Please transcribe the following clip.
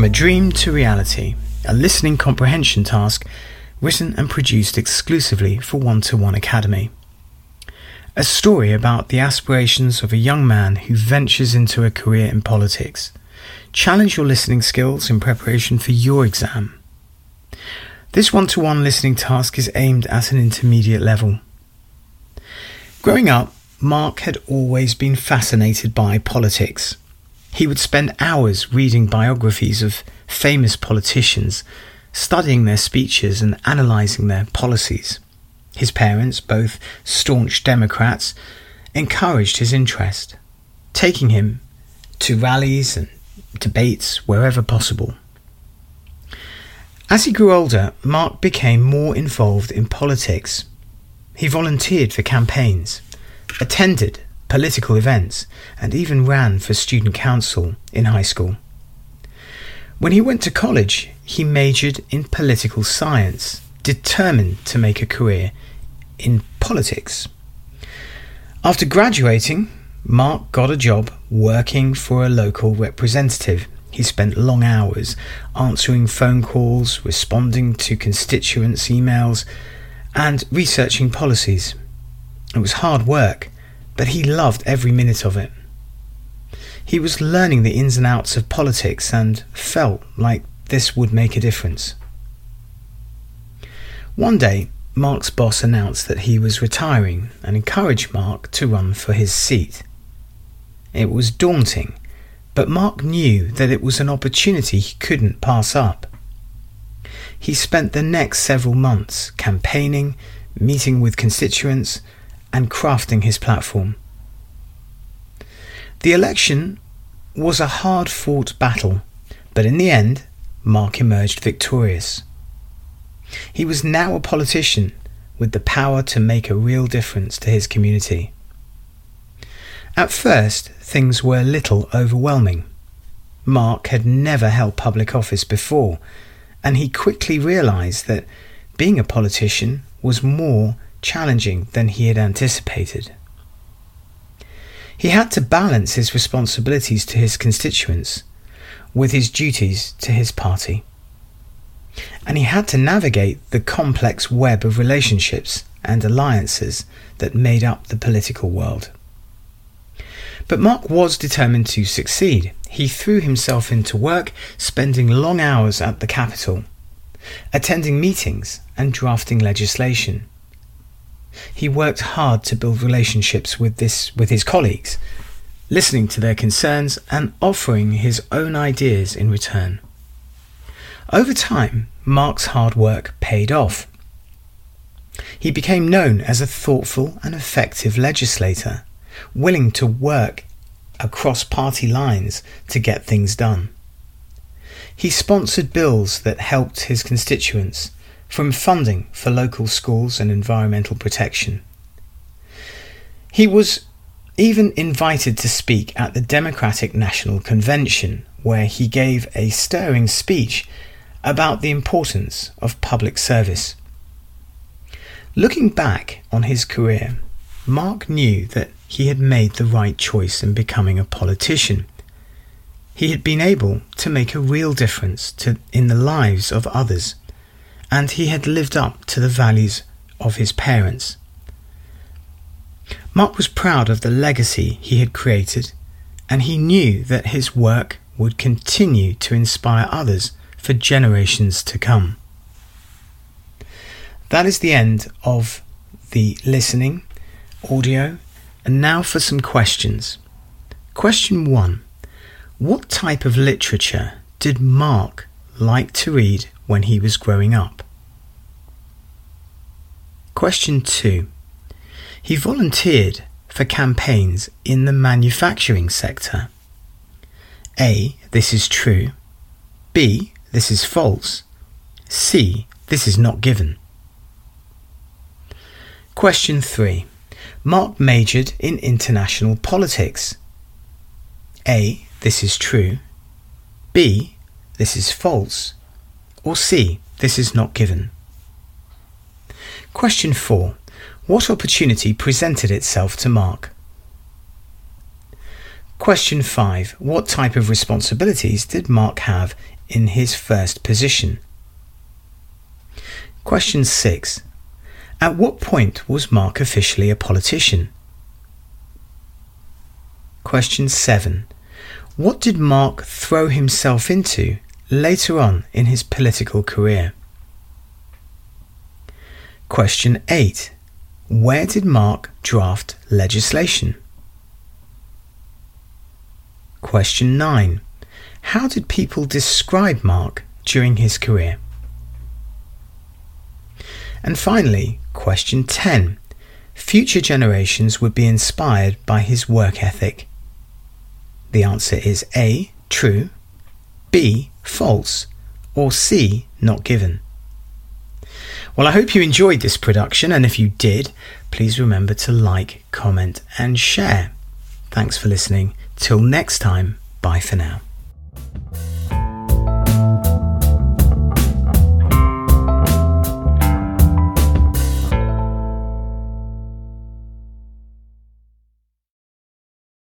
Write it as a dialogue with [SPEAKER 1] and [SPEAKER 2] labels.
[SPEAKER 1] From a Dream to Reality, a listening comprehension task written and produced exclusively for one2one Academy. A story about the aspirations of a young man who ventures into a career in politics. Challenge your listening skills in preparation for your exam. This one2one listening task is aimed at an intermediate level. Growing up, Mark had always been fascinated by politics. He would spend hours reading biographies of famous politicians, studying their speeches and analysing their policies. His parents, both staunch Democrats, encouraged his interest, taking him to rallies and debates wherever possible. As he grew older, Mark became more involved in politics. He volunteered for campaigns, attended political events, and even ran for student council in high school. When he went to college, he majored in political science, determined to make a career in politics. After graduating, Mark got a job working for a local representative. He spent long hours answering phone calls, responding to constituents' emails, and researching policies. It was hard work, but he loved every minute of it. He was learning the ins and outs of politics and felt like this would make a difference. One day, Mark's boss announced that he was retiring and encouraged Mark to run for his seat. It was daunting, but Mark knew that it was an opportunity he couldn't pass up. He spent the next several months campaigning, meeting with constituents, and crafting his platform. The election was a hard fought battle, but in the end, Mark emerged victorious. He was now a politician with the power to make a real difference to his community. At first, things were a little overwhelming. Mark had never held public office before, and he quickly realised that being a politician was more challenging than he had anticipated. He had to balance his responsibilities to his constituents with his duties to his party. And he had to navigate the complex web of relationships and alliances that made up the political world. But Mark was determined to succeed. He threw himself into work, spending long hours at the Capitol, attending meetings and drafting legislation. He worked hard to build relationships with this with his colleagues, listening to their concerns and offering his own ideas in return. Over time, Mark's hard work paid off. He became known as a thoughtful and effective legislator, willing to work across party lines to get things done. He sponsored bills that helped his constituents from funding for local schools and environmental protection. He was even invited to speak at the Democratic National Convention, where he gave a stirring speech about the importance of public service. Looking back on his career, Mark knew that he had made the right choice in becoming a politician. He had been able to make a real difference to, in the lives of others and he had lived up to the values of his parents. Mark was proud of the legacy he had created, and he knew that his work would continue to inspire others for generations to come. That is the end of the listening audio, and now for some questions. Question 1 What type of literature did Mark like to read when he was growing up? Question 2. He volunteered for campaigns in the manufacturing sector. A. This is true. B. This is false. C. This is not given. Question 3. Mark majored in international politics. A. This is true. B. This is false or C. This is not given? Question 4. What opportunity presented itself to Mark? Question 5. What type of responsibilities did Mark have in his first position? Question 6. At what point was Mark officially a politician? Question 7. What did Mark throw himself into later on in his political career? Question 8. Where did Mark draft legislation? Question 9. How did people describe Mark during his career? And finally, question 10. Future generations would be inspired by his work ethic. The answer is A. True, B. False, or C. Not given. Well, I hope you enjoyed this production, and if you did, please remember to like, comment, and share. Thanks for listening. Till next time, bye for now.